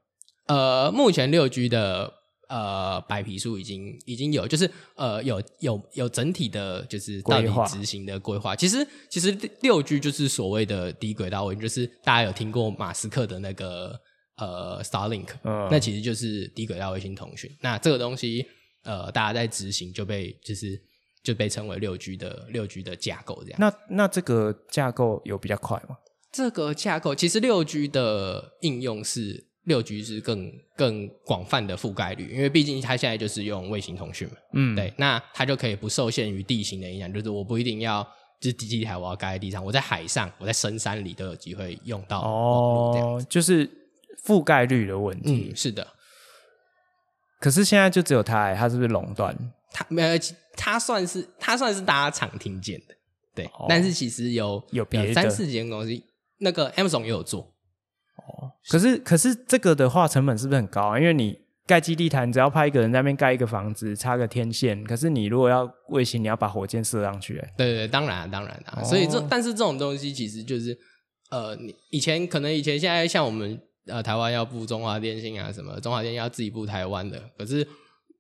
呃，目前六 G 的。呃，白皮书已经已经有，就是呃，有有有整体的，就是到底执行的规划。其实其实六 G 就是所谓的低轨道卫星，就是大家有听过马斯克的那个呃 Starlink，嗯，那其实就是低轨道卫星通讯。那这个东西呃，大家在执行就被就是就被称为六 G 的六 G 的架构这样。那那这个架构有比较快吗？这个架构其实六 G 的应用是。六 G 是更更广泛的覆盖率，因为毕竟它现在就是用卫星通讯嘛，嗯，对，那它就可以不受限于地形的影响，就是我不一定要就是基地台我要盖在地上，我在海上，我在深山里都有机会用到哦，就是覆盖率的问题，嗯，是的。可是现在就只有它，它是不是垄断？它没有，它算是它算是大家常听见的，对，哦，但是其实有有三四间公司，那个 Amazon 也有做。哦，可是可是这个的话成本是不是很高啊？因为你盖基地台，你只要派一个人在那边盖一个房子，插个天线。可是你如果要卫星，你要把火箭射上去。对对对，当然、啊、当然啊。哦、所以这但是这种东西其实就是呃，你以前可能以前现在像我们呃台湾要布中华电信啊什么，中华电信要自己布台湾的。可是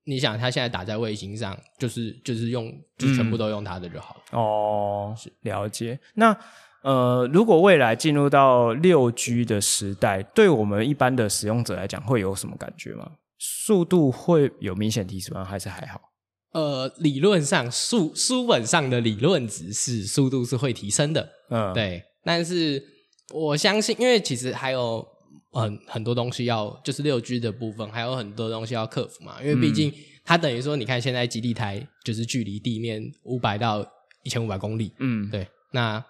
你想，它现在打在卫星上，就是就是用就全部都用它的就好了。嗯、哦，了解那。呃，如果未来进入到六 G 的时代，对我们一般的使用者来讲，会有什么感觉吗？速度会有明显提升吗？还是还好？呃，理论上书书本上的理论值是速度是会提升的，嗯，对。但是我相信，因为其实还有很很多东西要，就是六 G 的部分还有很多东西要克服嘛，因为毕竟它等于说，你看现在基地台就是距离地面五百到一千五百公里，嗯，对，那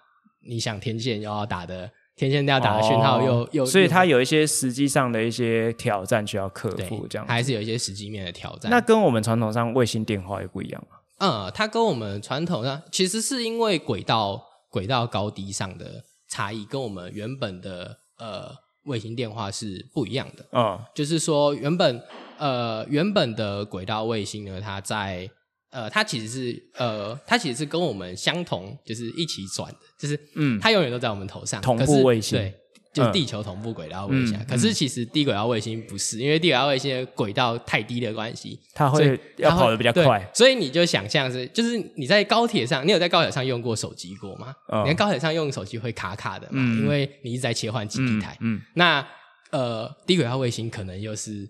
你想天线又要打的。天线要打的讯号又又，又，所以它有一些实际上的一些挑战需要克服，这样还是有一些实际面的挑战。那跟我们传统上卫星电话也不一样吗？嗯，它跟我们传统上其实是因为轨道轨道高低上的差异，跟我们原本的呃卫星电话是不一样的。嗯，就是说原本呃原本的轨道卫星呢，它在。呃，它其实是呃，它其实是跟我们相同，就是一起转的，就是嗯，它永远都在我们头上，同步卫星，对，就是地球同步轨道卫星。嗯、可是其实低轨道卫星不是，因为低轨道卫星的轨道太低的关系，它会要跑得比较快，所以你就想象是，就是你在高铁上，你有在高铁上用过手机过吗？嗯、你在高铁上用手机会卡卡的嘛，嗯、因为你一直在切换基地台。嗯，嗯那呃，低轨道卫星可能又是。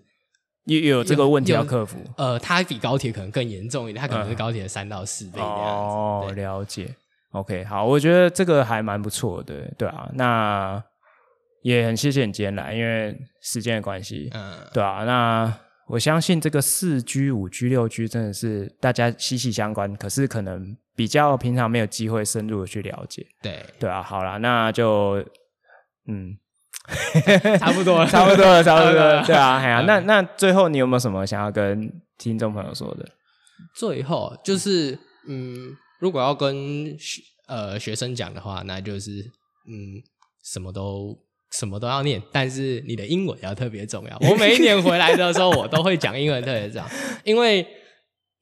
又有这个问题要克服，呃，它比高铁可能更严重一点，它可能是高铁的三到四倍这样子。哦，对了解。OK，好，我觉得这个还蛮不错的，对啊。那也很谢谢你今天来，因为时间的关系，嗯，对啊。那我相信这个四 G、五 G、六 G 真的是大家息息相关，可是可能比较平常没有机会深入的去了解。对，对啊。好了，那就嗯。差不多了，差不多了，差不多了。对啊，哎呀、啊，那那最后你有没有什么想要跟听众朋友说的？最后就是，嗯，如果要跟学呃学生讲的话，那就是，嗯，什么都什么都要念，但是你的英文要特别重要。我每一年回来的时候，我都会讲英文特别重要，因为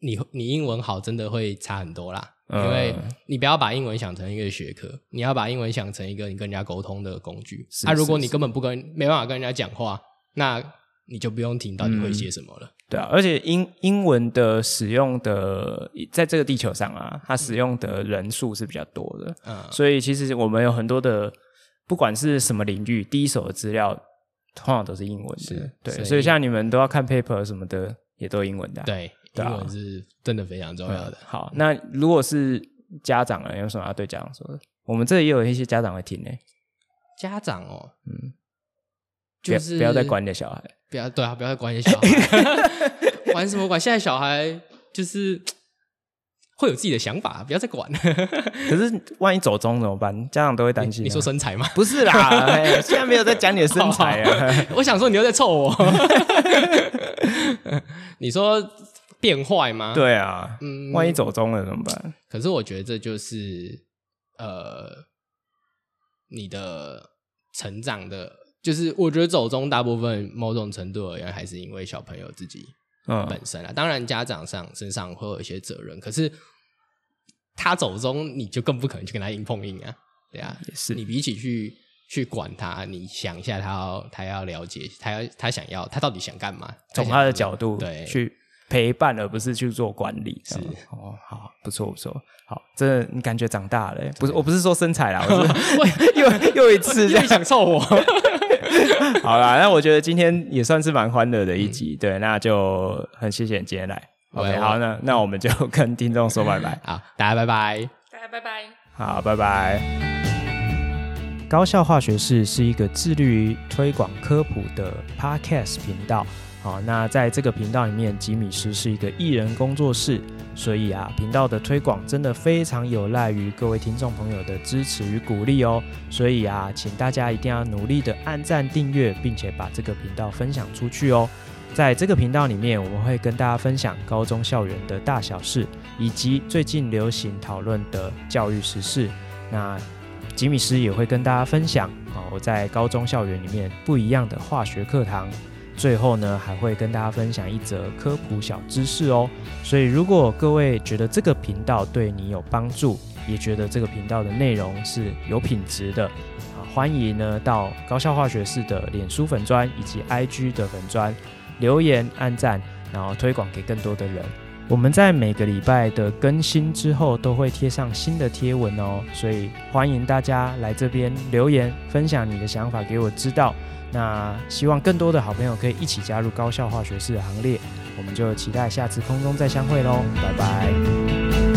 你你英文好，真的会差很多啦。因为你不要把英文想成一个学科，你要把英文想成一个你跟人家沟通的工具。那、啊、如果你根本不跟没办法跟人家讲话，那你就不用听到底会写什么了。嗯、对啊，而且英英文的使用的在这个地球上啊，它使用的人数是比较多的。嗯，所以其实我们有很多的，不管是什么领域，第一手的资料通常都是英文的。是对，所以，所以像你们都要看 paper 什么的，也都英文的、啊。对。英文是真的非常重要的。好，那如果是家长呢，有什么要对家长说的？我们这里也有一些家长会听呢。家长哦，嗯，就是不要再管你的小孩，不要对啊，不要再管你的小孩，管什么管？现在小孩就是会有自己的想法，不要再管。可是万一走中怎么办？家长都会担心。你说身材吗？不是啦，现在没有在讲你的身材啊。我想说，你又在凑我。你说。变坏吗？对啊，嗯，万一走中了怎么办？可是我觉得这就是呃，你的成长的，就是我觉得走中大部分某种程度而言还是因为小朋友自己本身啊。嗯、当然家长上身上会有一些责任，可是他走中你就更不可能去跟他硬碰硬啊，对啊，也是。你比起去去管他，你想一下他要他要了解他要他想要他到底想干嘛？从他的角度对去。陪伴，而不是去做管理。是哦，好，不错不错，好，真的你感觉长大了。不是，我不是说身材啦，我是 又又一次又想凑我。好啦，那我觉得今天也算是蛮欢乐的一集。对，那就很谢谢你今天来。OK，好，那那我们就跟听众说拜拜。好，大家拜拜。大家拜拜。好，拜拜。高校化学室是一个致力于推广科普的 Podcast 频道。好，那在这个频道里面，吉米师是一个艺人工作室，所以啊，频道的推广真的非常有赖于各位听众朋友的支持与鼓励哦。所以啊，请大家一定要努力的按赞、订阅，并且把这个频道分享出去哦。在这个频道里面，我们会跟大家分享高中校园的大小事，以及最近流行讨论的教育时事。那吉米斯也会跟大家分享啊，我在高中校园里面不一样的化学课堂。最后呢，还会跟大家分享一则科普小知识哦。所以，如果各位觉得这个频道对你有帮助，也觉得这个频道的内容是有品质的，啊，欢迎呢到高效化学式的脸书粉专以及 IG 的粉专留言、按赞，然后推广给更多的人。我们在每个礼拜的更新之后，都会贴上新的贴文哦。所以，欢迎大家来这边留言，分享你的想法给我知道。那希望更多的好朋友可以一起加入高效化学式的行列，我们就期待下次空中再相会喽，拜拜。